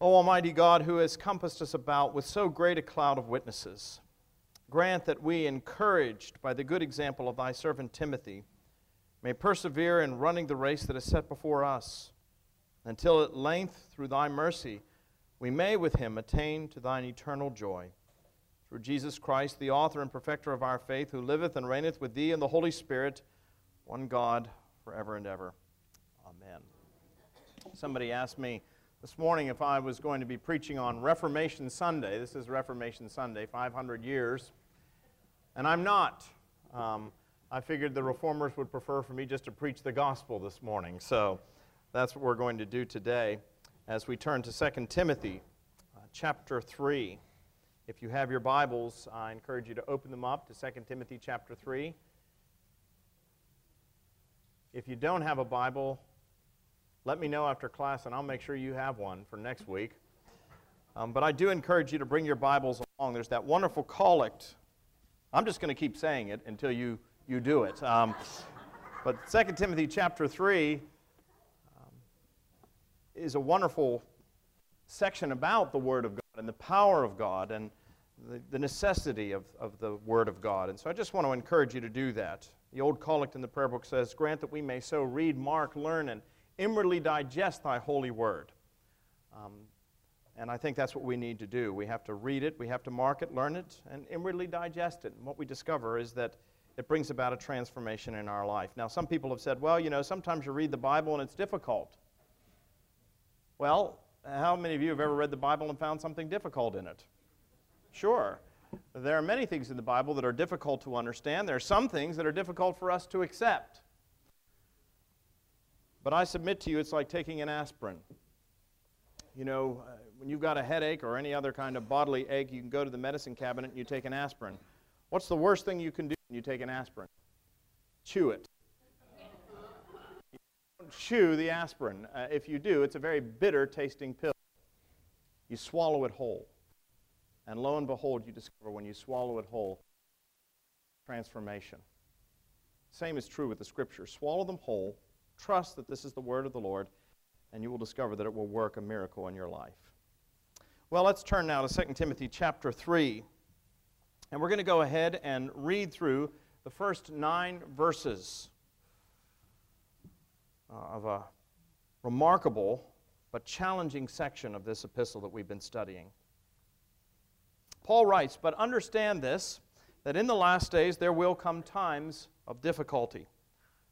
O Almighty God, who has compassed us about with so great a cloud of witnesses, grant that we, encouraged by the good example of thy servant Timothy, may persevere in running the race that is set before us, until at length, through thy mercy, we may with him attain to thine eternal joy. Through Jesus Christ, the author and perfecter of our faith, who liveth and reigneth with thee in the Holy Spirit, one God, forever and ever. Amen. Somebody asked me this morning if I was going to be preaching on Reformation Sunday. This is Reformation Sunday, 500 years. And I'm not. Um, I figured the reformers would prefer for me just to preach the gospel this morning. So that's what we're going to do today as we turn to 2 Timothy uh, chapter 3. If you have your Bibles, I encourage you to open them up to 2 Timothy chapter 3. If you don't have a Bible, let me know after class and I'll make sure you have one for next week. Um, but I do encourage you to bring your Bibles along. There's that wonderful collect. I'm just going to keep saying it until you, you do it. Um, but 2 Timothy chapter 3 um, is a wonderful section about the Word of God and the power of God and the, the necessity of, of the Word of God. And so I just want to encourage you to do that. The old collect in the prayer book says, Grant that we may so read, mark, learn, and inwardly digest thy holy word. Um, and I think that's what we need to do. We have to read it, we have to mark it, learn it, and inwardly digest it. And what we discover is that it brings about a transformation in our life. Now, some people have said, well, you know, sometimes you read the Bible and it's difficult. Well, how many of you have ever read the Bible and found something difficult in it? Sure. There are many things in the Bible that are difficult to understand. There are some things that are difficult for us to accept. But I submit to you, it's like taking an aspirin. You know, uh, when you've got a headache or any other kind of bodily ache, you can go to the medicine cabinet and you take an aspirin. What's the worst thing you can do when you take an aspirin? Chew it. Chew the aspirin. Uh, if you do, it's a very bitter tasting pill. You swallow it whole. And lo and behold, you discover when you swallow it whole, transformation. Same is true with the scriptures. Swallow them whole, trust that this is the word of the Lord, and you will discover that it will work a miracle in your life. Well, let's turn now to 2 Timothy chapter 3. And we're going to go ahead and read through the first nine verses uh, of a remarkable but challenging section of this epistle that we've been studying. Paul writes, But understand this, that in the last days there will come times of difficulty.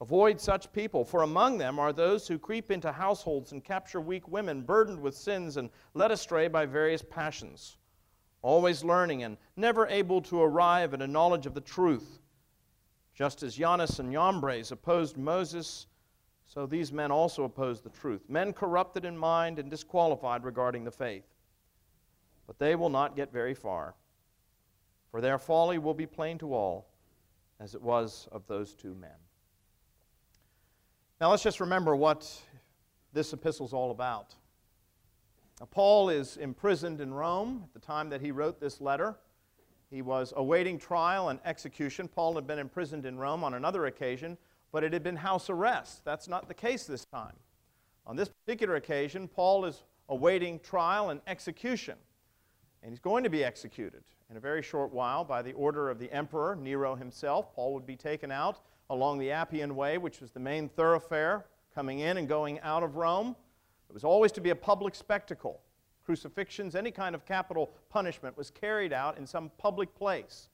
Avoid such people, for among them are those who creep into households and capture weak women, burdened with sins and led astray by various passions, always learning and never able to arrive at a knowledge of the truth. Just as Jannes and Jambres opposed Moses, so these men also oppose the truth. Men corrupted in mind and disqualified regarding the faith but they will not get very far. For their folly will be plain to all, as it was of those two men. Now let's just remember what this epistle is all about. Now, Paul is imprisoned in Rome at the time that he wrote this letter. He was awaiting trial and execution. Paul had been imprisoned in Rome on another occasion, but it had been house arrest. That's not the case this time. On this particular occasion, Paul is awaiting trial and execution. And he's going to be executed in a very short while by the order of the emperor, Nero himself. Paul would be taken out along the Appian Way, which was the main thoroughfare coming in and going out of Rome. It was always to be a public spectacle. Crucifixions, any kind of capital punishment was carried out in some public place.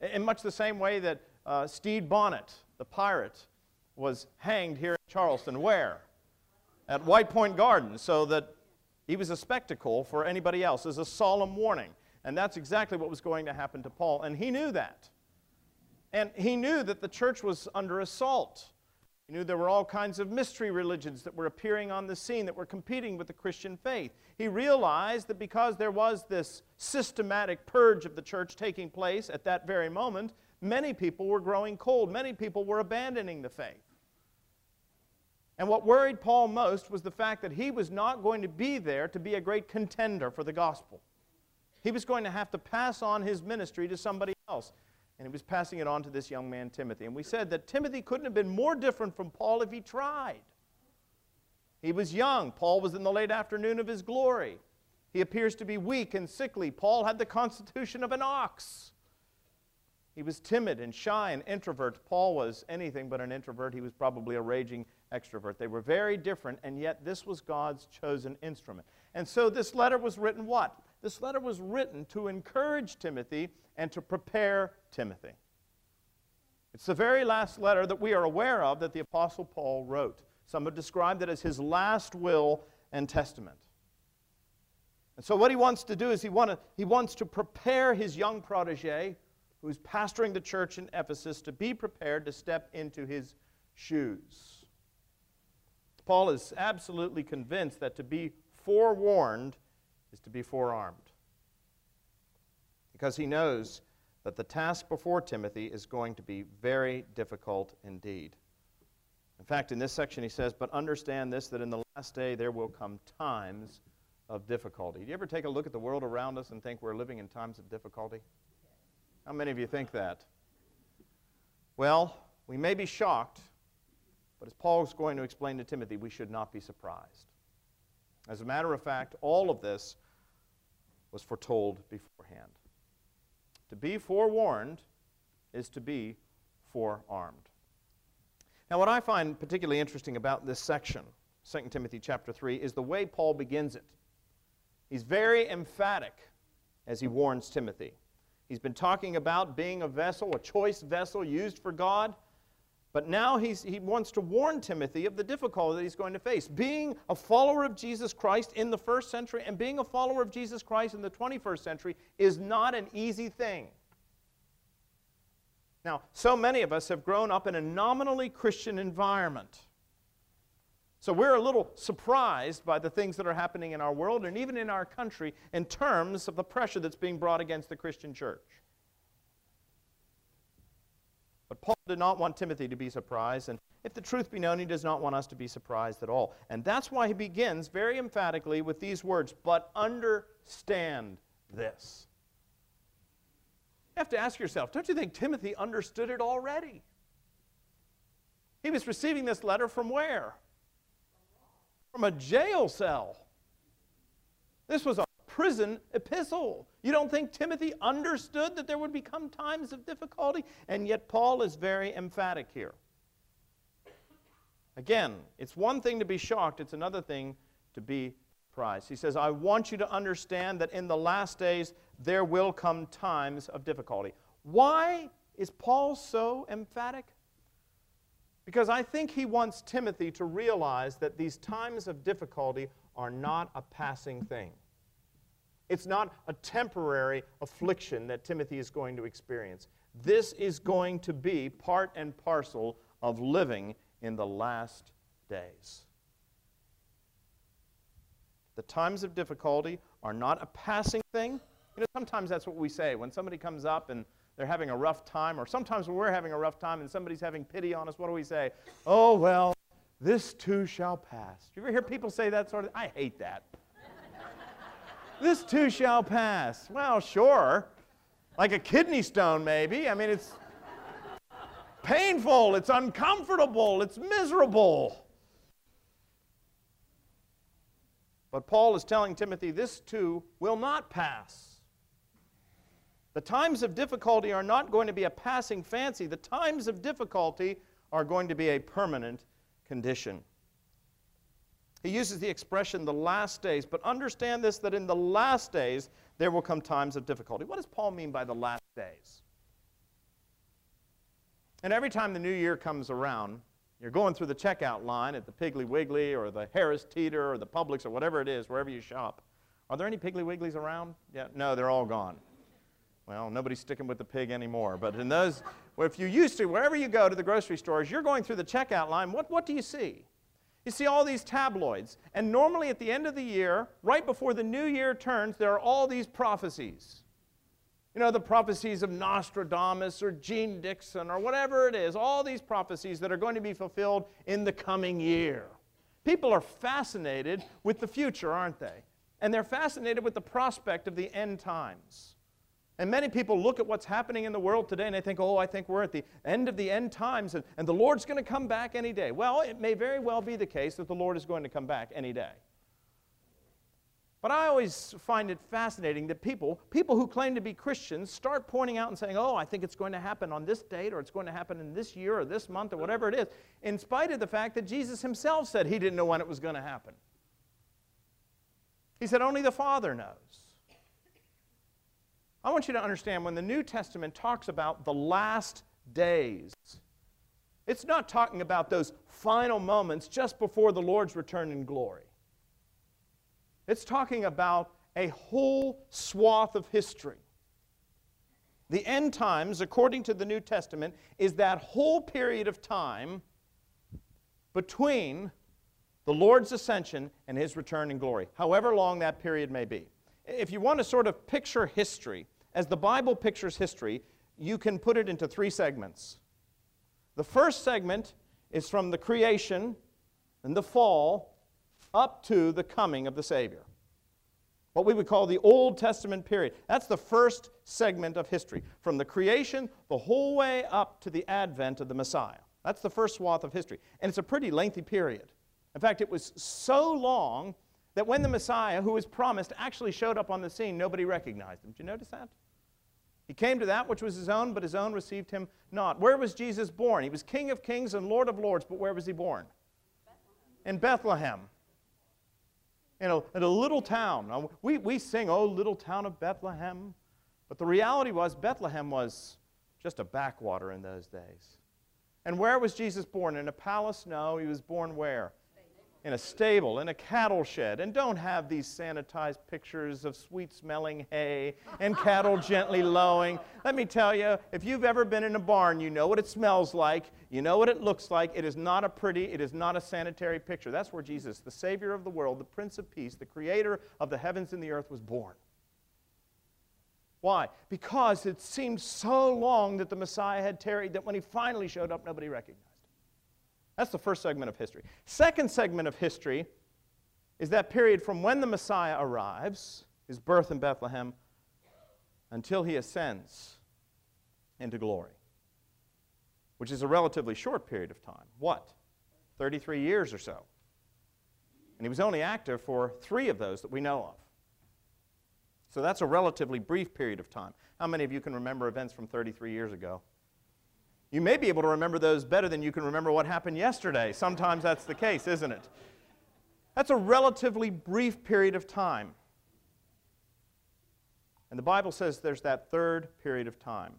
In much the same way that uh, Stede Bonnet, the pirate, was hanged here in Charleston. Where? At White Point Garden, so that he was a spectacle for anybody else, as a solemn warning. And that's exactly what was going to happen to Paul. And he knew that. And he knew that the church was under assault. He knew there were all kinds of mystery religions that were appearing on the scene that were competing with the Christian faith. He realized that because there was this systematic purge of the church taking place at that very moment, many people were growing cold. Many people were abandoning the faith. And what worried Paul most was the fact that he was not going to be there to be a great contender for the gospel. He was going to have to pass on his ministry to somebody else and he was passing it on to this young man, Timothy. And we said that Timothy couldn't have been more different from Paul if he tried. He was young. Paul was in the late afternoon of his glory. He appears to be weak and sickly. Paul had the constitution of an ox. He was timid and shy and introvert. Paul was anything but an introvert. He was probably a raging extrovert. They were very different, and yet this was God's chosen instrument. And so this letter was written what? This letter was written to encourage Timothy and to prepare Timothy. It's the very last letter that we are aware of that the Apostle Paul wrote. Some have described it as his last will and testament. And so, what he wants to do is he, want to, he wants to prepare his young protege, who's pastoring the church in Ephesus, to be prepared to step into his shoes. Paul is absolutely convinced that to be forewarned is to be forearmed because he knows that the task before Timothy is going to be very difficult indeed. In fact, in this section he says, But understand this, that in the last day there will come times of difficulty. Do you ever take a look at the world around us and think we're living in times of difficulty? How many of you think that? Well, we may be shocked, but as Paul is going to explain to Timothy, we should not be surprised. As a matter of fact, all of this was foretold beforehand. To be forewarned is to be forearmed. Now, what I find particularly interesting about this section, 2 Timothy chapter 3, is the way Paul begins it. He's very emphatic as he warns Timothy. He's been talking about being a vessel, a choice vessel used for God. But now he wants to warn Timothy of the difficulty that he's going to face. Being a follower of Jesus Christ in the first century and being a follower of Jesus Christ in the 21st century is not an easy thing. Now, so many of us have grown up in a nominally Christian environment. So we're a little surprised by the things that are happening in our world and even in our country in terms of the pressure that's being brought against the Christian church. But Paul did not want Timothy to be surprised, and if the truth be known, he does not want us to be surprised at all. And that's why he begins very emphatically with these words, but understand this. You have to ask yourself, don't you think Timothy understood it already? He was receiving this letter from where? From a jail cell. This was a prison epistle. You don't think Timothy understood that there would become times of difficulty? And yet, Paul is very emphatic here. Again, it's one thing to be shocked, it's another thing to be surprised. He says, I want you to understand that in the last days there will come times of difficulty. Why is Paul so emphatic? Because I think he wants Timothy to realize that these times of difficulty are not a passing thing. It's not a temporary affliction that Timothy is going to experience. This is going to be part and parcel of living in the last days. The times of difficulty are not a passing thing. You know, sometimes that's what we say when somebody comes up and they're having a rough time, or sometimes when we're having a rough time and somebody's having pity on us, what do we say? Oh, well, this too shall pass. Do you ever hear people say that sort of thing? I hate that this too shall pass. Well, sure. Like a kidney stone, maybe. I mean, it's painful, it's uncomfortable, it's miserable. But Paul is telling Timothy this too will not pass. The times of difficulty are not going to be a passing fancy. The times of difficulty are going to be a permanent condition. He uses the expression the last days, but understand this that in the last days there will come times of difficulty. What does Paul mean by the last days? And every time the new year comes around, you're going through the checkout line at the Piggly Wiggly or the Harris Teeter or the Publix or whatever it is, wherever you shop. Are there any Piggly Wigglies around? Yeah, no, they're all gone. well, nobody's sticking with the pig anymore, but in those, if you used to, wherever you go to the grocery stores, you're going through the checkout line, what, what do you see? You see all these tabloids, and normally at the end of the year, right before the new year turns, there are all these prophecies. You know, the prophecies of Nostradamus or Jeane Dixon or whatever it is, all these prophecies that are going to be fulfilled in the coming year. People are fascinated with the future, aren't they? And they're fascinated with the prospect of the end times. And many people look at what's happening in the world today and they think, oh, I think we're at the end of the end times and, and the Lord's going to come back any day. Well, it may very well be the case that the Lord is going to come back any day. But I always find it fascinating that people, people who claim to be Christians, start pointing out and saying, oh, I think it's going to happen on this date, or it's going to happen in this year, or this month, or whatever it is, in spite of the fact that Jesus himself said he didn't know when it was going to happen. He said, only the Father knows. I want you to understand when the New Testament talks about the last days, it's not talking about those final moments just before the Lord's return in glory. It's talking about a whole swath of history. The end times, according to the New Testament, is that whole period of time between the Lord's ascension and his return in glory, however long that period may be. If you want to sort of picture history, as the Bible pictures history, you can put it into three segments. The first segment is from the creation and the fall up to the coming of the Savior. What we would call the Old Testament period. That's the first segment of history, from the creation the whole way up to the advent of the Messiah. That's the first swath of history. And it's a pretty lengthy period. In fact, it was so long that when the Messiah, who was promised, actually showed up on the scene, nobody recognized him. Did you notice that? He came to that which was his own, but his own received him not. Where was Jesus born? He was King of kings and Lord of lords, but where was he born? Bethlehem. In Bethlehem in a, in a little town. Now, we, we sing, Oh, little town of Bethlehem. But the reality was, Bethlehem was just a backwater in those days. And where was Jesus born? In a palace? No, he was born where? In a stable, in a cattle shed, and don't have these sanitized pictures of sweet smelling hay and cattle gently lowing. Let me tell you, if you've ever been in a barn, you know what it smells like, you know what it looks like. It is not a pretty, it is not a sanitary picture. That's where Jesus, the Savior of the world, the Prince of Peace, the Creator of the heavens and the earth, was born. Why? Because it seemed so long that the Messiah had tarried that when he finally showed up, nobody recognized. That's the first segment of history. Second segment of history is that period from when the Messiah arrives, his birth in Bethlehem, until he ascends into glory, which is a relatively short period of time. What? 33 years or so. And he was only active for three of those that we know of. So that's a relatively brief period of time. How many of you can remember events from 33 years ago? You may be able to remember those better than you can remember what happened yesterday. Sometimes that's the case, isn't it? That's a relatively brief period of time. And the Bible says there's that third period of time.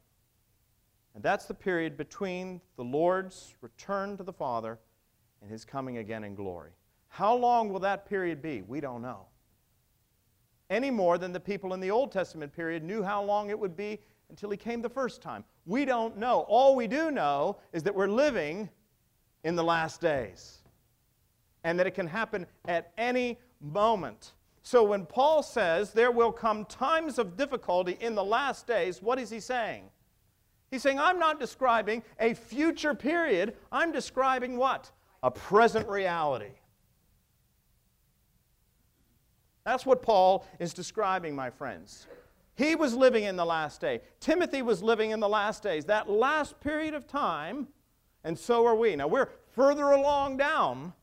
And that's the period between the Lord's return to the Father and his coming again in glory. How long will that period be? We don't know. Any more than the people in the Old Testament period knew how long it would be until he came the first time. We don't know. All we do know is that we're living in the last days and that it can happen at any moment. So when Paul says there will come times of difficulty in the last days, what is he saying? He's saying, I'm not describing a future period, I'm describing what? A present reality. That's what Paul is describing, my friends. He was living in the last day. Timothy was living in the last days, that last period of time, and so are we. Now, we're further along down.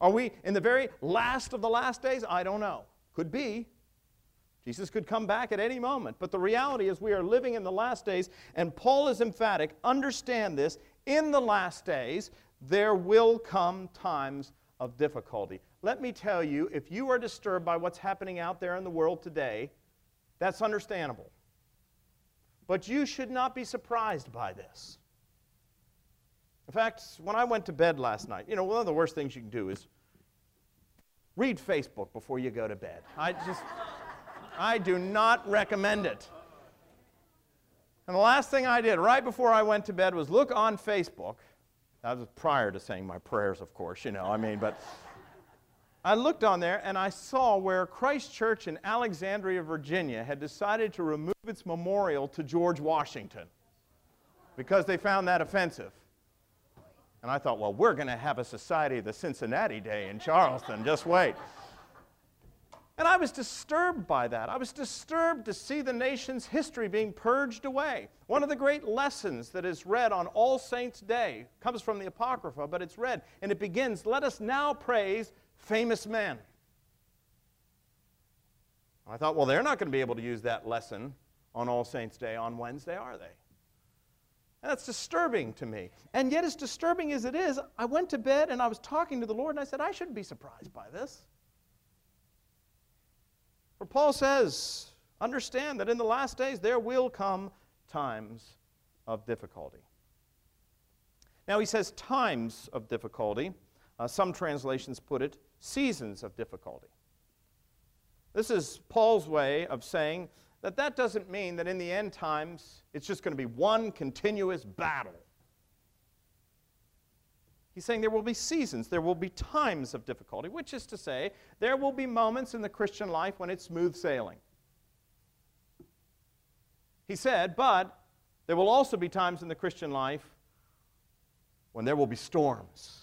Are we in the very last of the last days? I don't know. Could be. Jesus could come back at any moment. But the reality is, we are living in the last days, and Paul is emphatic. Understand this. In the last days, there will come times of difficulty. Let me tell you, if you are disturbed by what's happening out there in the world today, that's understandable. But you should not be surprised by this. In fact, when I went to bed last night, you know, one of the worst things you can do is read Facebook before you go to bed. I just, I do not recommend it. And the last thing I did right before I went to bed was look on Facebook. That was prior to saying my prayers, of course, you know, I mean, but I looked on there and I saw where Christ Church in Alexandria, Virginia had decided to remove its memorial to George Washington because they found that offensive. And I thought, well, we're going to have a Society of the Cincinnati Day in Charleston. Just wait. And I was disturbed by that. I was disturbed to see the nation's history being purged away. One of the great lessons that is read on All Saints' Day comes from the Apocrypha, but it's read, and it begins Let us now praise famous men. I thought, well, they're not going to be able to use that lesson on All Saints' Day on Wednesday, are they? And that's disturbing to me. And yet, as disturbing as it is, I went to bed and I was talking to the Lord and I said, I shouldn't be surprised by this. For Paul says, understand that in the last days there will come times of difficulty. Now, he says times of difficulty. Uh, some translations put it seasons of difficulty. This is Paul's way of saying that that doesn't mean that in the end times it's just going to be one continuous battle. He's saying there will be seasons, there will be times of difficulty, which is to say, there will be moments in the Christian life when it's smooth sailing. He said, but there will also be times in the Christian life when there will be storms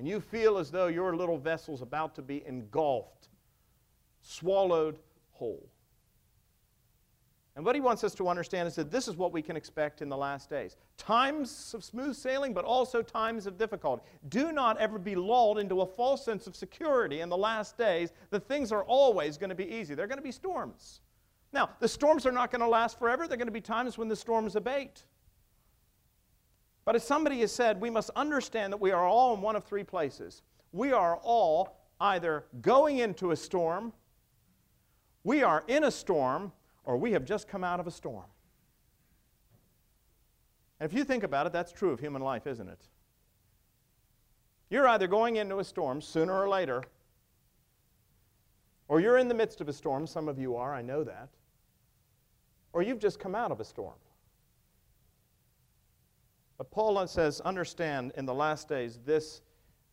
and you feel as though your little vessel's about to be engulfed, swallowed whole. And what he wants us to understand is that this is what we can expect in the last days times of smooth sailing, but also times of difficulty. Do not ever be lulled into a false sense of security in the last days that things are always going to be easy. They're going to be storms. Now, the storms are not going to last forever, there are going to be times when the storms abate. But as somebody has said, we must understand that we are all in one of three places. We are all either going into a storm, we are in a storm, or we have just come out of a storm. And if you think about it, that's true of human life, isn't it? You're either going into a storm sooner or later, or you're in the midst of a storm. Some of you are, I know that. Or you've just come out of a storm. But Paul says, understand, in the last days, this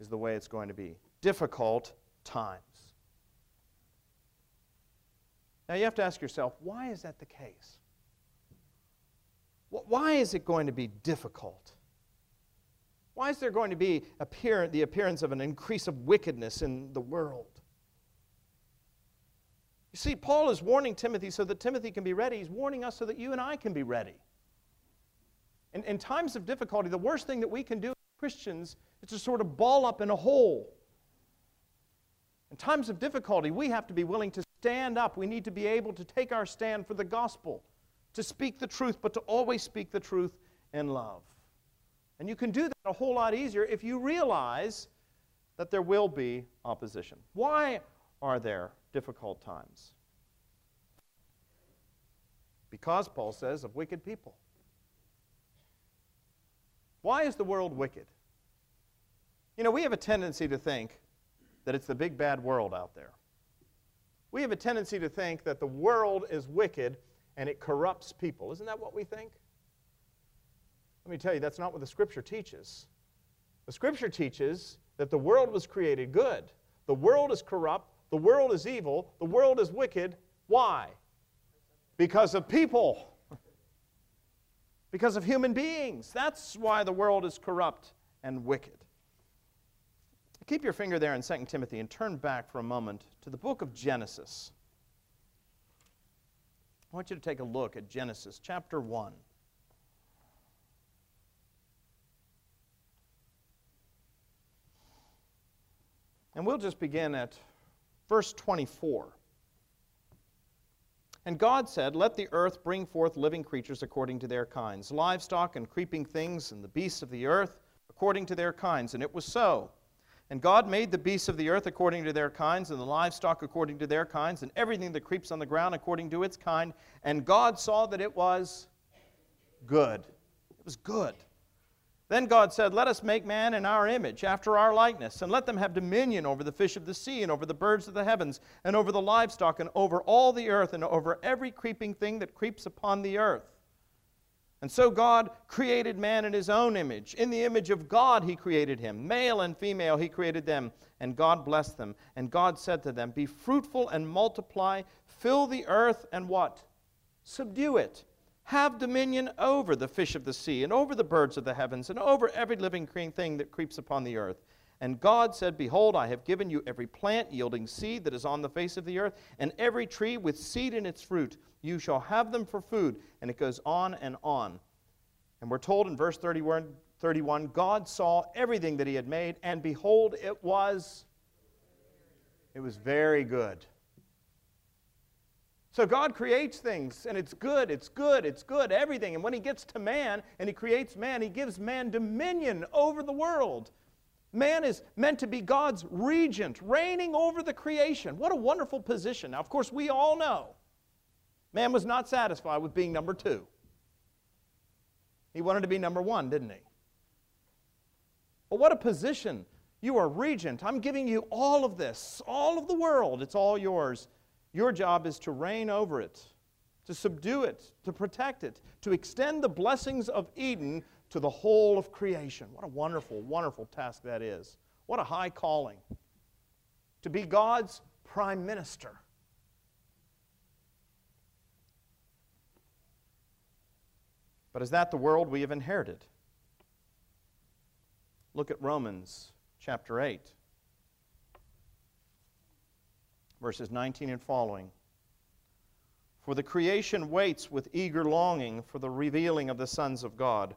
is the way it's going to be difficult times. Now you have to ask yourself, why is that the case? Why is it going to be difficult? Why is there going to be appear, the appearance of an increase of wickedness in the world? You see, Paul is warning Timothy so that Timothy can be ready. He's warning us so that you and I can be ready. In, in times of difficulty, the worst thing that we can do as Christians is to sort of ball up in a hole. In times of difficulty, we have to be willing to stand up. We need to be able to take our stand for the gospel, to speak the truth, but to always speak the truth in love. And you can do that a whole lot easier if you realize that there will be opposition. Why are there difficult times? Because, Paul says, of wicked people. Why is the world wicked? You know, we have a tendency to think that it's the big bad world out there. We have a tendency to think that the world is wicked and it corrupts people. Isn't that what we think? Let me tell you, that's not what the Scripture teaches. The Scripture teaches that the world was created good. The world is corrupt. The world is evil. The world is wicked. Why? Because of people because of human beings. That's why the world is corrupt and wicked. Keep your finger there in 2 Timothy and turn back for a moment to the book of Genesis. I want you to take a look at Genesis chapter 1. And we'll just begin at verse 24. And God said, Let the earth bring forth living creatures according to their kinds, livestock and creeping things, and the beasts of the earth according to their kinds. And it was so. And God made the beasts of the earth according to their kinds, and the livestock according to their kinds, and everything that creeps on the ground according to its kind. And God saw that it was good. It was good. Then God said, Let us make man in our image, after our likeness, and let them have dominion over the fish of the sea, and over the birds of the heavens, and over the livestock, and over all the earth, and over every creeping thing that creeps upon the earth. And so God created man in his own image. In the image of God, he created him. Male and female, he created them. And God blessed them. And God said to them, Be fruitful and multiply, fill the earth, and what? Subdue it have dominion over the fish of the sea, and over the birds of the heavens, and over every living thing that creeps upon the earth. And God said, Behold, I have given you every plant yielding seed that is on the face of the earth, and every tree with seed in its fruit. You shall have them for food. And it goes on and on. And we're told in verse 31, 31 God saw everything that he had made, and behold, it was it was very good. So God creates things, and it's good, it's good, it's good, everything. And when He gets to man and He creates man, He gives man dominion over the world. Man is meant to be God's regent, reigning over the creation. What a wonderful position. Now, of course, we all know man was not satisfied with being number two. He wanted to be number one, didn't he? But what a position. You are regent. I'm giving you all of this, all of the world. It's all yours. Your job is to reign over it, to subdue it, to protect it, to extend the blessings of Eden to the whole of creation. What a wonderful, wonderful task that is. What a high calling. To be God's prime minister. But is that the world we have inherited? Look at Romans chapter 8 verses 19 and following. For the creation waits with eager longing for the revealing of the sons of God.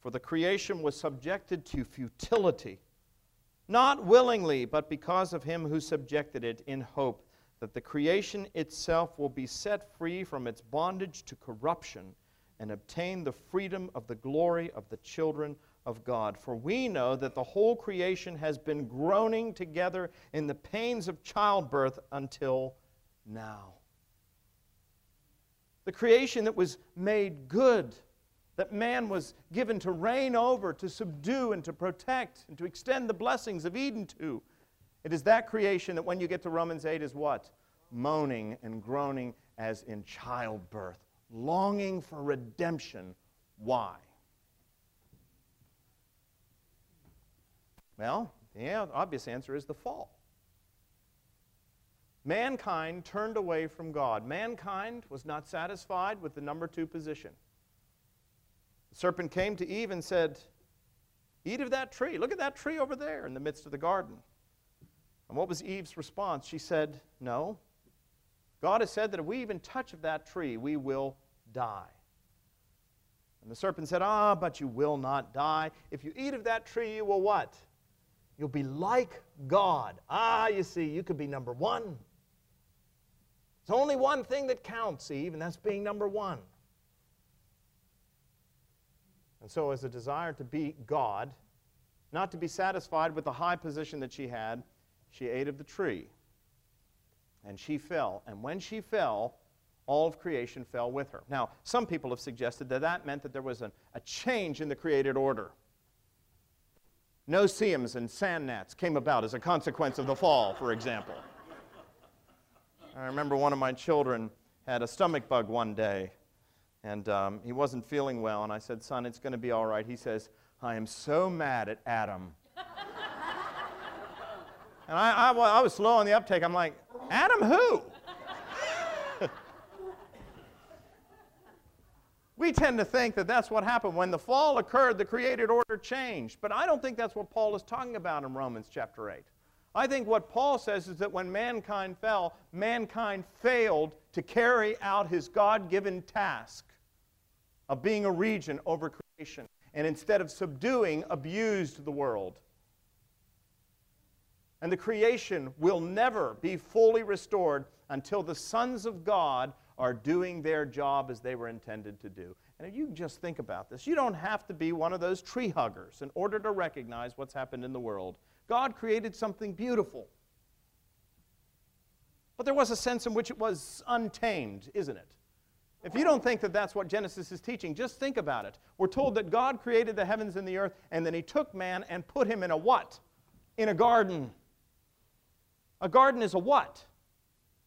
For the creation was subjected to futility, not willingly, but because of him who subjected it, in hope that the creation itself will be set free from its bondage to corruption and obtain the freedom of the glory of the children of God. For we know that the whole creation has been groaning together in the pains of childbirth until now. The creation that was made good, that man was given to reign over, to subdue, and to protect, and to extend the blessings of Eden to. It is that creation that when you get to Romans 8 is what? Moaning and groaning as in childbirth, longing for redemption. Why? Well, the obvious answer is the fall. Mankind turned away from God. Mankind was not satisfied with the number two position. The serpent came to Eve and said, Eat of that tree. Look at that tree over there in the midst of the garden. And what was Eve's response? She said, No. God has said that if we even touch of that tree, we will die. And the serpent said, Ah, but you will not die. If you eat of that tree, you will what? You'll be like God. Ah, you see, you could be number one. It's only one thing that counts, Eve, and that's being number one. And so, as a desire to be God, not to be satisfied with the high position that she had, she ate of the tree. And she fell. And when she fell, all of creation fell with her. Now, some people have suggested that that meant that there was an, a change in the created order. No-see-ums and sand gnats came about as a consequence of the fall, for example. I remember one of my children had a stomach bug one day, and um, he wasn't feeling well, and I said, Son, it's going to be all right. He says, I am so mad at Adam. and I, I, I was slow on the uptake. I'm like, Adam who? We tend to think that that's what happened. When the fall occurred, the created order changed. But I don't think that's what Paul is talking about in Romans chapter 8. I think what Paul says is that when mankind fell, mankind failed to carry out his God given task of being a regent over creation, and instead of subduing, abused the world. And the creation will never be fully restored until the sons of God are doing their job as they were intended to do. And if you just think about this, you don't have to be one of those tree huggers in order to recognize what's happened in the world. God created something beautiful. But there was a sense in which it was untamed, isn't it? If you don't think that that's what Genesis is teaching, just think about it. We're told that God created the heavens and the earth, and then He took man and put him in a what? In a garden. A garden is a what?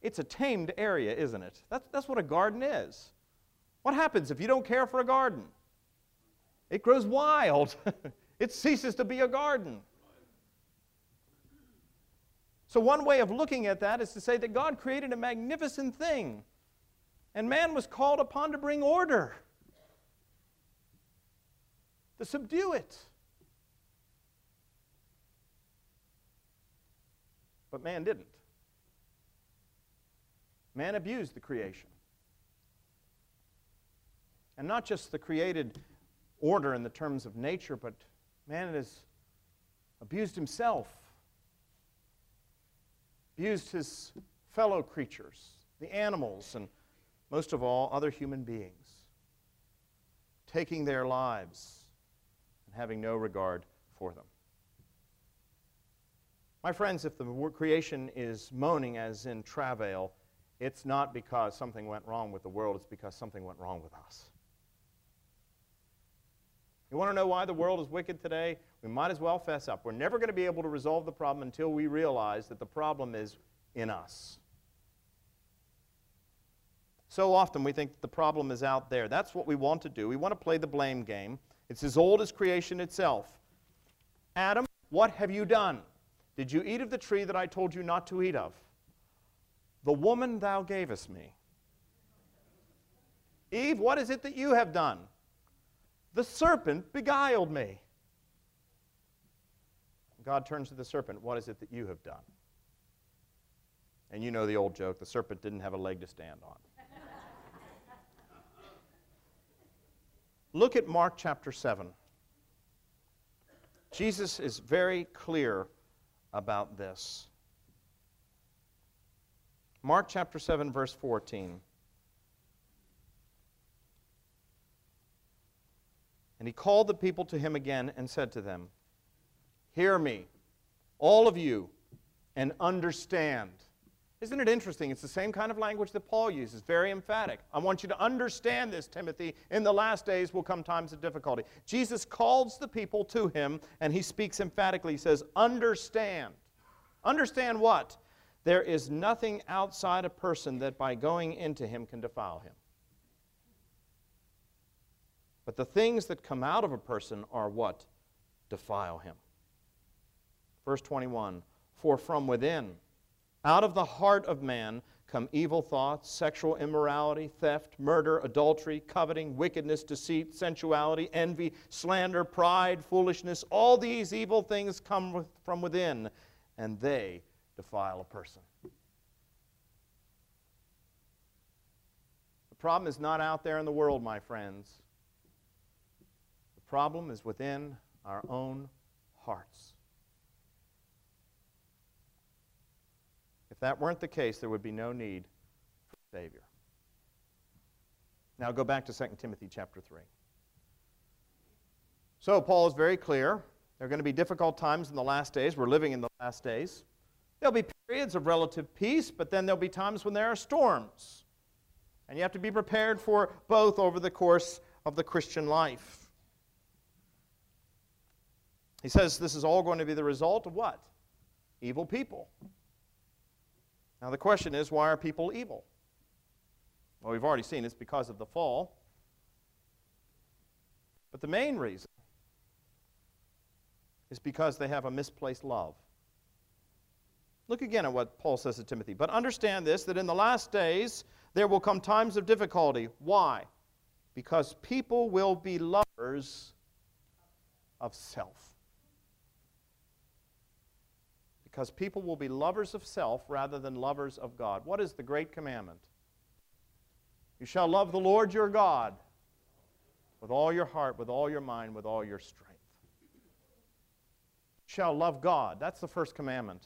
It's a tamed area, isn't it? That's, that's what a garden is. What happens if you don't care for a garden? It grows wild, it ceases to be a garden. So, one way of looking at that is to say that God created a magnificent thing and man was called upon to bring order, to subdue it. But man didn't. Man abused the creation. And not just the created order in the terms of nature, but man has abused himself, abused his fellow creatures, the animals, and most of all, other human beings, taking their lives and having no regard for them. My friends, if the creation is moaning as in travail, it's not because something went wrong with the world, it's because something went wrong with us. You want to know why the world is wicked today? We might as well fess up. We're never going to be able to resolve the problem until we realize that the problem is in us. So often we think the problem is out there. That's what we want to do. We want to play the blame game. It's as old as creation itself. Adam, what have you done? Did you eat of the tree that I told you not to eat of? The woman thou gavest me. Eve, what is it that you have done? The serpent beguiled me. God turns to the serpent, What is it that you have done? And you know the old joke the serpent didn't have a leg to stand on. Look at Mark chapter 7. Jesus is very clear about this. Mark chapter 7, verse 14. And he called the people to him again and said to them, Hear me, all of you, and understand. Isn't it interesting? It's the same kind of language that Paul uses, very emphatic. I want you to understand this, Timothy. In the last days will come times of difficulty. Jesus calls the people to him, and he speaks emphatically. He says, Understand. Understand what? There is nothing outside a person that by going into him can defile him. But the things that come out of a person are what? Defile him. Verse 21 For from within, out of the heart of man come evil thoughts, sexual immorality, theft, murder, adultery, coveting, wickedness, deceit, sensuality, envy, slander, pride, foolishness. All these evil things come from within, and they defile a person. The problem is not out there in the world, my friends. The problem is within our own hearts. If that weren't the case, there would be no need for a Savior. Now go back to 2 Timothy chapter 3. So Paul is very clear. There are going to be difficult times in the last days. We're living in the last days. There'll be periods of relative peace, but then there'll be times when there are storms. And you have to be prepared for both over the course of the Christian life. He says this is all going to be the result of what? Evil people. Now, the question is why are people evil? Well, we've already seen it's because of the fall. But the main reason is because they have a misplaced love. Look again at what Paul says to Timothy. But understand this that in the last days there will come times of difficulty. Why? Because people will be lovers of self because people will be lovers of self rather than lovers of God. What is the great commandment? You shall love the Lord your God with all your heart, with all your mind, with all your strength. You shall love God. That's the first commandment.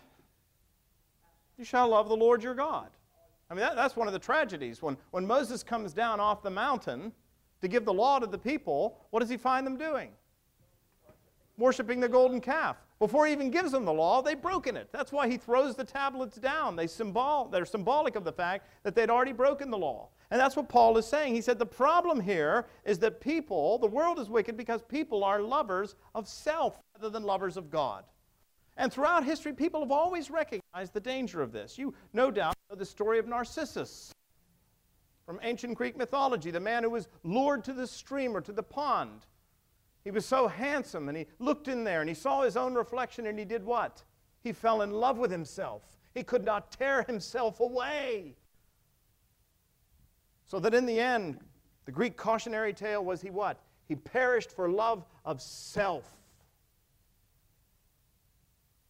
You shall love the Lord your God. I mean, that, that's one of the tragedies. When, when Moses comes down off the mountain to give the law to the people, what does he find them doing? Worshipping the golden calf. Before he even gives them the law, they've broken it. That's why he throws the tablets down. They symbol, they're symbolic of the fact that they'd already broken the law. And that's what Paul is saying. He said the problem here is that people, the world is wicked because people are lovers of self rather than lovers of God. And throughout history, people have always recognized the danger of this. You no doubt know the story of Narcissus from ancient Greek mythology, the man who was lured to the stream or to the pond. He was so handsome, and he looked in there and he saw his own reflection, and he did what? He fell in love with himself. He could not tear himself away. So that in the end, the Greek cautionary tale was he what? He perished for love of self.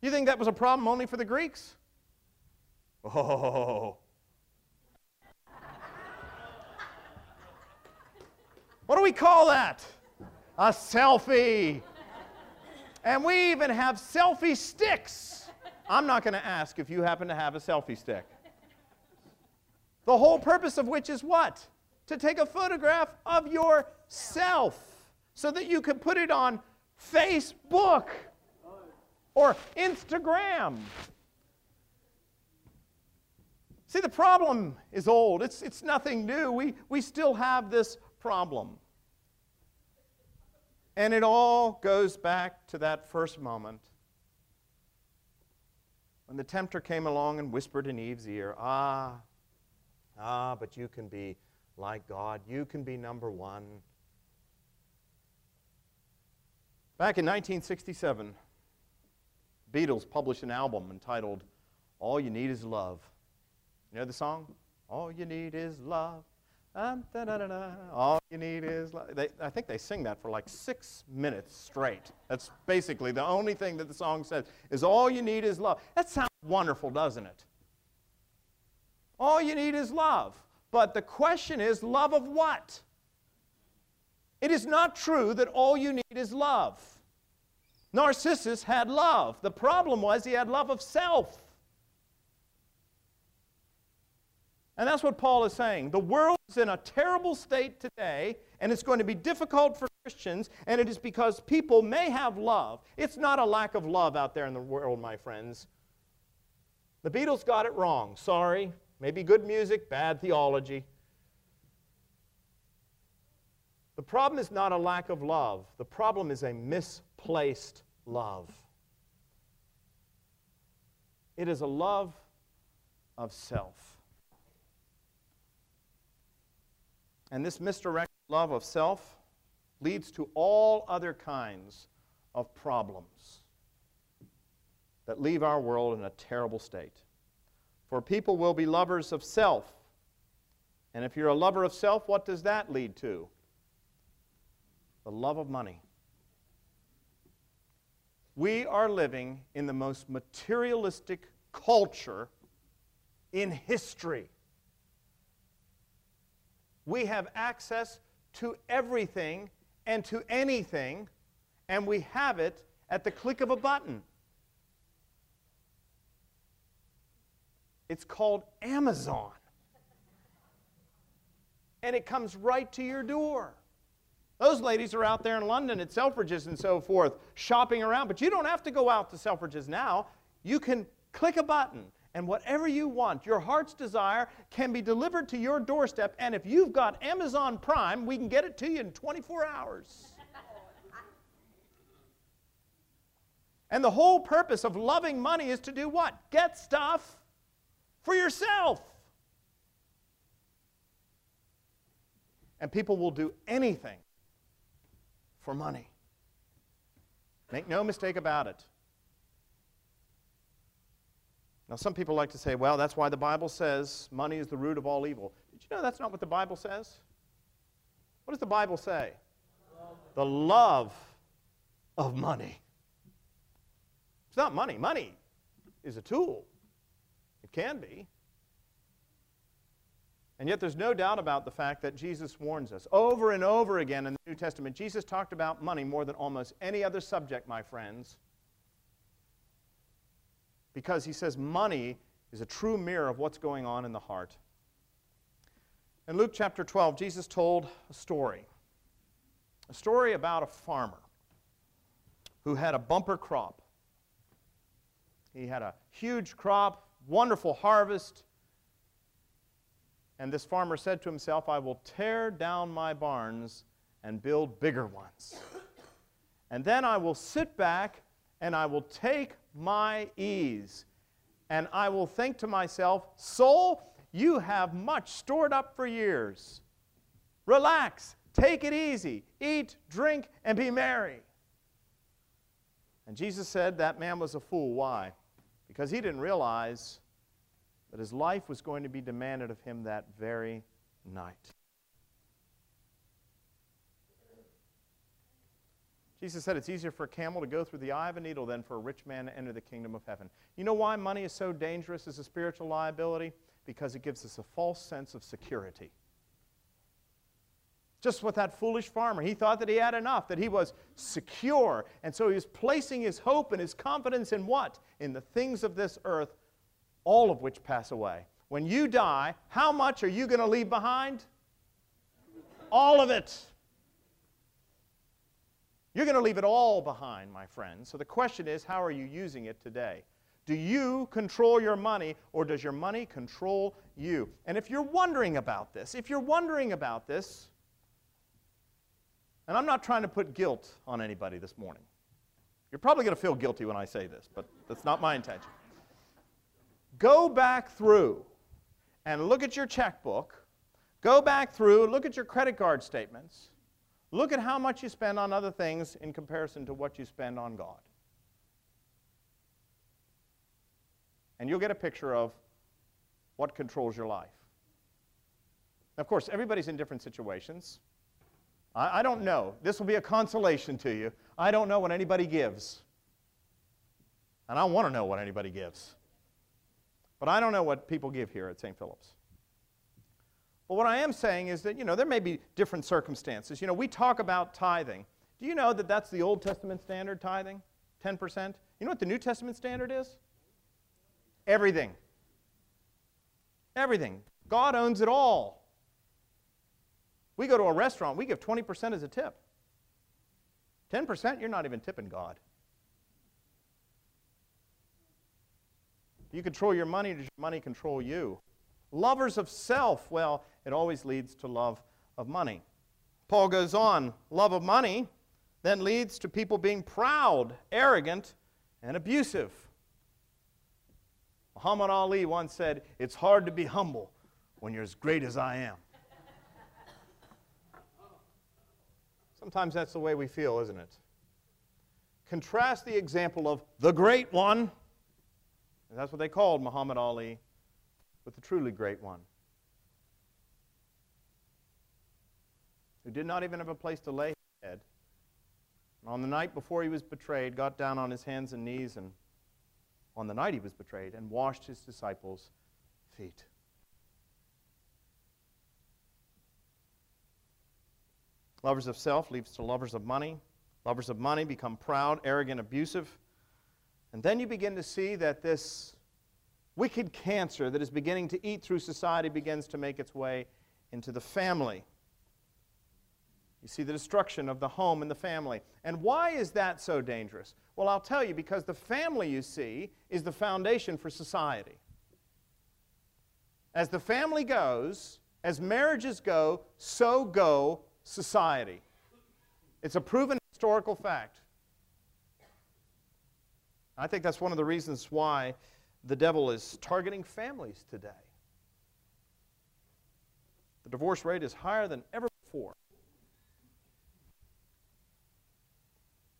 You think that was a problem only for the Greeks? Oh. What do we call that? A selfie. And we even have selfie sticks. I'm not going to ask if you happen to have a selfie stick. The whole purpose of which is what? To take a photograph of yourself so that you can put it on Facebook or Instagram. See, the problem is old. It's, it's nothing new. We, we still have this problem. And it all goes back to that first moment when the tempter came along and whispered in Eve's ear, Ah, Ah, but you can be like God. You can be number one. Back in 1967, Beatles published an album entitled All You Need Is Love. You know the song? All you need is love. All you need is love. I think they sing that for like six minutes straight. That's basically the only thing that the song says is all you need is love. That sounds wonderful, doesn't it? All you need is love. But the question is love of what? It is not true that all you need is love. Narcissus had love. The problem was he had love of self. And that's what Paul is saying. The world is in a terrible state today, and it's going to be difficult for Christians, and it is because people may have love. It's not a lack of love out there in the world, my friends. The Beatles got it wrong. Sorry. Maybe good music, bad theology. The problem is not a lack of love, the problem is a misplaced love. It is a love of self. And this misdirected love of self leads to all other kinds of problems that leave our world in a terrible state. For people will be lovers of self. And if you're a lover of self, what does that lead to? The love of money. We are living in the most materialistic culture in history. We have access to everything and to anything, and we have it at the click of a button. It's called Amazon. And it comes right to your door. Those ladies are out there in London at Selfridges and so forth, shopping around. But you don't have to go out to Selfridges now. You can click a button, and whatever you want, your heart's desire, can be delivered to your doorstep. And if you've got Amazon Prime, we can get it to you in 24 hours. and the whole purpose of loving money is to do what? Get stuff for yourself. And people will do anything for money. Make no mistake about it. Now, some people like to say, well, that's why the Bible says money is the root of all evil. Did you know that's not what the Bible says? What does the Bible say? Love. The love of money. It's not money. Money is a tool. It can be. And yet, there's no doubt about the fact that Jesus warns us over and over again in the New Testament. Jesus talked about money more than almost any other subject, my friends, because he says money is a true mirror of what's going on in the heart. In Luke chapter 12, Jesus told a story a story about a farmer who had a bumper crop. He had a huge crop, wonderful harvest. And this farmer said to himself, I will tear down my barns and build bigger ones. And then I will sit back and I will take my ease. And I will think to myself, Soul, you have much stored up for years. Relax, take it easy, eat, drink, and be merry. And Jesus said that man was a fool. Why? Because he didn't realize that his life was going to be demanded of him that very night. Jesus said it's easier for a camel to go through the eye of a needle than for a rich man to enter the kingdom of heaven. You know why money is so dangerous as a spiritual liability? Because it gives us a false sense of security. Just with that foolish farmer, he thought that he had enough, that he was secure. And so he was placing his hope and his confidence in what? In the things of this earth, all of which pass away. When you die, how much are you going to leave behind? All of it. You're going to leave it all behind, my friends. So the question is, how are you using it today? Do you control your money or does your money control you? And if you're wondering about this, if you're wondering about this, and I'm not trying to put guilt on anybody this morning. You're probably going to feel guilty when I say this, but that's not my intention. Go back through and look at your checkbook. Go back through, look at your credit card statements, Look at how much you spend on other things in comparison to what you spend on God. And you'll get a picture of what controls your life. Of course, everybody's in different situations. I, I, don't know. This will be a consolation to you. I don't know what anybody gives. And I want to know what anybody gives. But I don't know what people give here at St. Philip's. But what I am saying is that, you know, there may be different circumstances. You know, we talk about tithing. Do you know that that's the Old Testament standard tithing? 10%? You know what the New Testament standard is? Everything. Everything. God owns it all. We go to a restaurant, we give 20% as a tip. 10%, you're not even tipping God. You control your money, does your money control you? Lovers of self, well, it always leads to love of money. Paul goes on love of money then leads to people being proud, arrogant, and abusive. Muhammad Ali once said, It's hard to be humble when you're as great as I am. Sometimes that's the way we feel, isn't it? Contrast the example of the great one, and that's what they called Muhammad Ali, with the truly great one. who did not even have a place to lay his head. And on the night before he was betrayed, got down on his hands and knees, and on the night he was betrayed, and washed his disciples' feet. Lovers of self leads to lovers of money. Lovers of money become proud, arrogant, abusive. And then you begin to see that this wicked cancer that is beginning to eat through society begins to make its way into the family. You see the destruction of the home and the family. And why is that so dangerous? Well, I'll tell you because the family, you see, is the foundation for society. As the family goes, as marriages go, so go society. It's a proven historical fact. I think that's one of the reasons why the devil is targeting families today. The divorce rate is higher than ever before.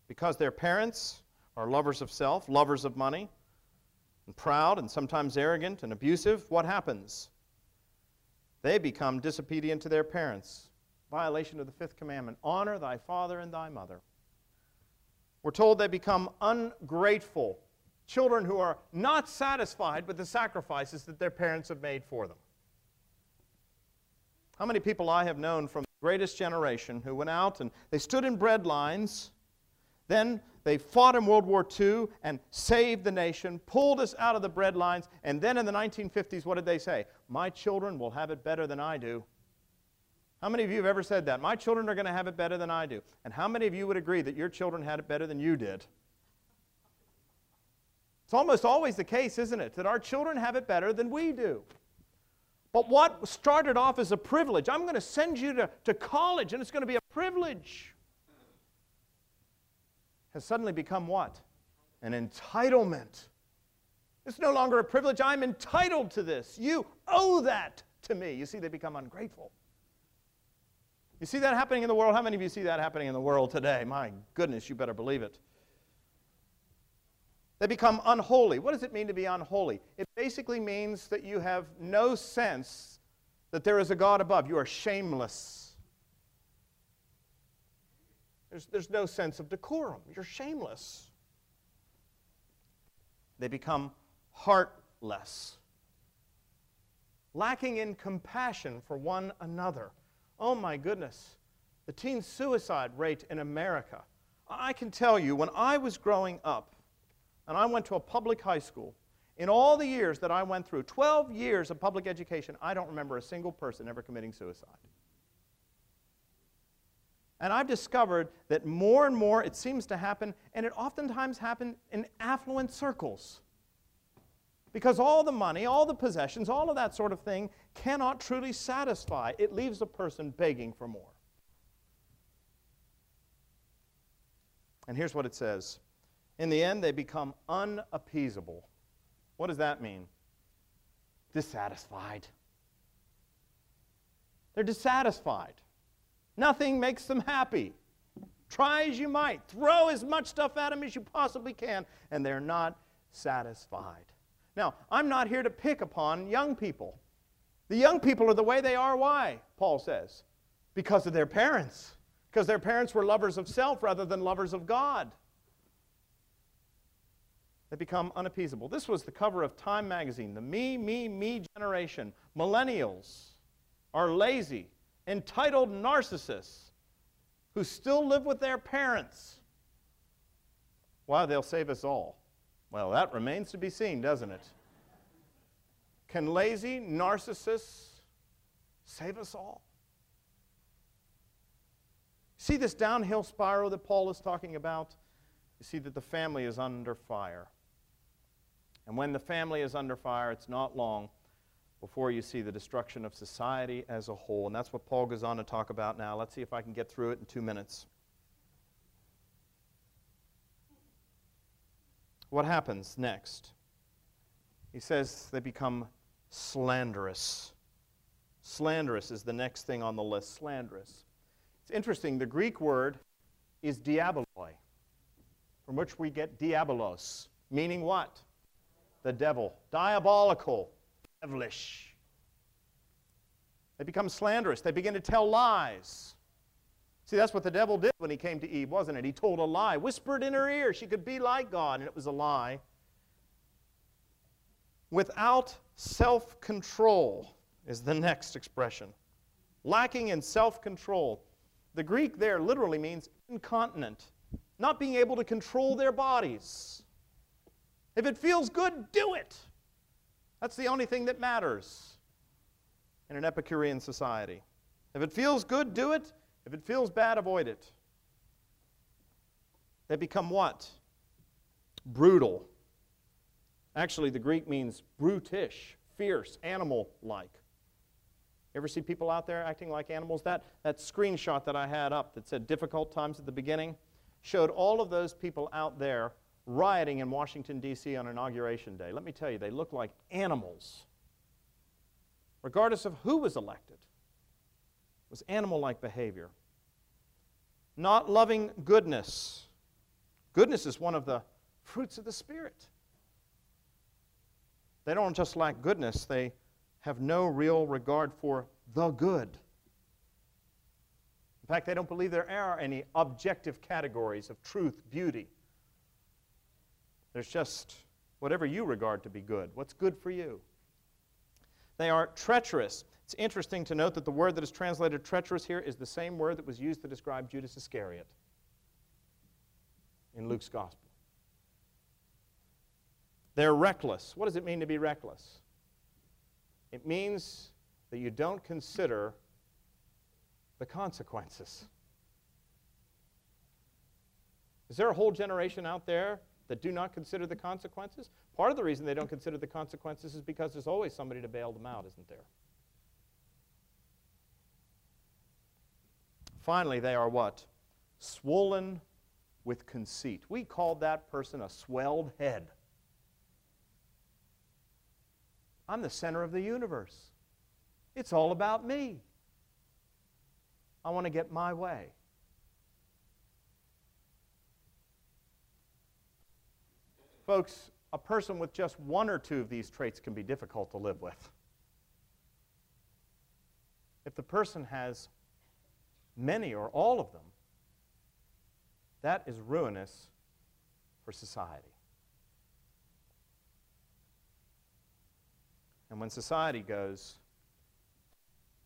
Because their parents are lovers of self, lovers of money, and proud and sometimes arrogant and abusive, what happens? They become disobedient to their parents. Violation of the fifth commandment honor thy father and thy mother. We're told they become ungrateful, children who are not satisfied with the sacrifices that their parents have made for them. How many people I have known from the greatest generation who went out and they stood in bread lines, then they fought in World War II and saved the nation, pulled us out of the bread lines, and then in the 1950s, what did they say? My children will have it better than I do. How many of you have ever said that? My children are going to have it better than I do. And how many of you would agree that your children had it better than you did? It's almost always the case, isn't it, that our children have it better than we do. But what started off as a privilege, I'm going to send you to, to college and it's going to be a privilege, has suddenly become what? An entitlement. It's no longer a privilege. I'm entitled to this. You owe that to me. You see, they become ungrateful. You see that happening in the world? How many of you see that happening in the world today? My goodness, you better believe it. They become unholy. What does it mean to be unholy? It basically means that you have no sense that there is a God above. You are shameless. There's, there's no sense of decorum. You're shameless. They become heartless, lacking in compassion for one another. Oh my goodness, the teen suicide rate in America. I can tell you, when I was growing up, and I went to a public high school, in all the years that I went through, 12 years of public education, I don't remember a single person ever committing suicide. And I've discovered that more and more it seems to happen, and it oftentimes happens in affluent circles. Because all the money, all the possessions, all of that sort of thing cannot truly satisfy. It leaves a person begging for more. And here's what it says In the end, they become unappeasable. What does that mean? Dissatisfied. They're dissatisfied. Nothing makes them happy. Try as you might, throw as much stuff at them as you possibly can, and they're not satisfied. Now, I'm not here to pick upon young people. The young people are the way they are. Why? Paul says. Because of their parents. Because their parents were lovers of self rather than lovers of God. They become unappeasable. This was the cover of Time magazine. The me, me, me generation. Millennials are lazy, entitled narcissists who still live with their parents. Why, they'll save us all. Well, that remains to be seen, doesn't it? Can lazy narcissists save us all? See this downhill spiral that Paul is talking about? You see that the family is under fire. And when the family is under fire, it's not long before you see the destruction of society as a whole. And that's what Paul goes on to talk about now. Let's see if I can get through it in two minutes. What happens next? He says they become slanderous. Slanderous is the next thing on the list. Slanderous. It's interesting, the Greek word is diaboloi, from which we get diabolos, meaning what? The devil. Diabolical, devilish. They become slanderous. They begin to tell lies. See, that's what the devil did when he came to Eve, wasn't it? He told a lie, whispered in her ear she could be like God, and it was a lie. Without self control is the next expression. Lacking in self control. The Greek there literally means incontinent, not being able to control their bodies. If it feels good, do it. That's the only thing that matters in an Epicurean society. If it feels good, do it. If it feels bad, avoid it. They become what? Brutal. Actually, the Greek means brutish, fierce, animal like. Ever see people out there acting like animals? That, that screenshot that I had up that said difficult times at the beginning showed all of those people out there rioting in Washington, D.C. on Inauguration Day. Let me tell you, they look like animals, regardless of who was elected was animal like behavior. Not loving goodness. Goodness is one of the fruits of the Spirit. They don't just lack goodness, they have no real regard for the good. In fact, they don't believe there are any objective categories of truth, beauty. There's just whatever you regard to be good. What's good for you? They are treacherous. It It's interesting to note that the word that is translated treacherous here is the same word that was used to describe Judas Iscariot in Luke's gospel. They're reckless. What does it mean to be reckless? It means that you don't consider the consequences. Is there a whole generation out there that do not consider the consequences? Part of the reason they don't consider the consequences is because there's always somebody to bail them out, isn't there? Finally, they are what? Swollen with conceit. We called that person a swelled head. I'm the center of the universe. It's all about me. I want to get my way. Folks, a person with just one or two of these traits can be difficult to live with. If the person has many or all of them, that is ruinous for society. And when society goes,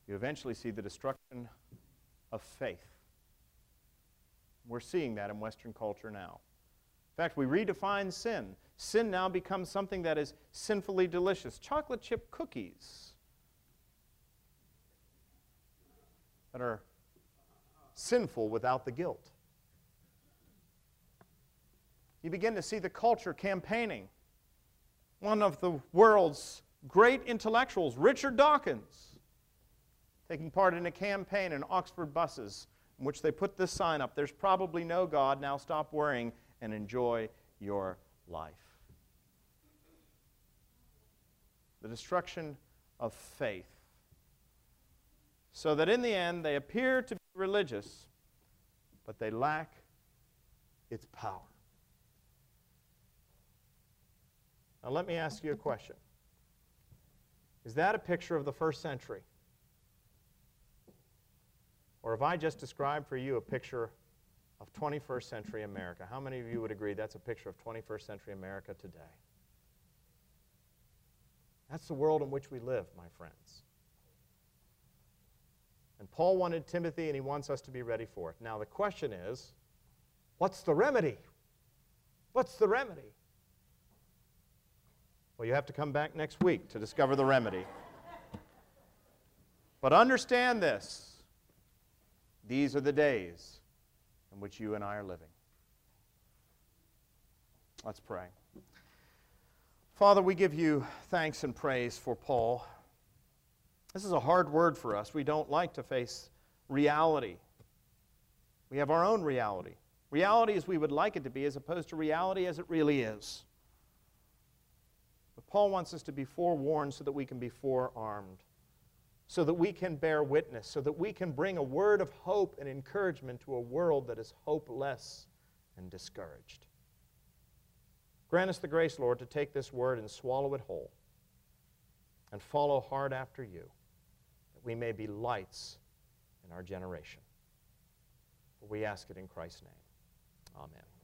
you eventually see the destruction of faith. We're seeing that in Western culture now. In fact, we redefine sin. Sin now becomes something that is sinfully delicious. Chocolate chip cookies that are sinful without the guilt. You begin to see the culture campaigning. One of the world's great intellectuals, Richard Dawkins, taking part in a campaign in Oxford buses in which they put this sign up There's probably no God, now stop worrying and enjoy your life. The destruction of faith. So that in the end they appear to be religious, but they lack its power. Now, let me ask you a question Is that a picture of the first century? Or have I just described for you a picture of 21st century America? How many of you would agree that's a picture of 21st century America today? That's the world in which we live, my friends. And Paul wanted Timothy, and he wants us to be ready for it. Now, the question is what's the remedy? What's the remedy? Well, you have to come back next week to discover the remedy. But understand this these are the days in which you and I are living. Let's pray. Father, we give you thanks and praise for Paul. This is a hard word for us. We don't like to face reality. We have our own reality. Reality as we would like it to be, as opposed to reality as it really is. But Paul wants us to be forewarned so that we can be forearmed so that we can bear witness, so that we can bring a word of hope and encouragement to a world that is hopeless and discouraged. Grant us the grace, Lord, to take this word and swallow it whole and follow hard after you, we may be lights in our generation. We ask it in Christ's name. Amen.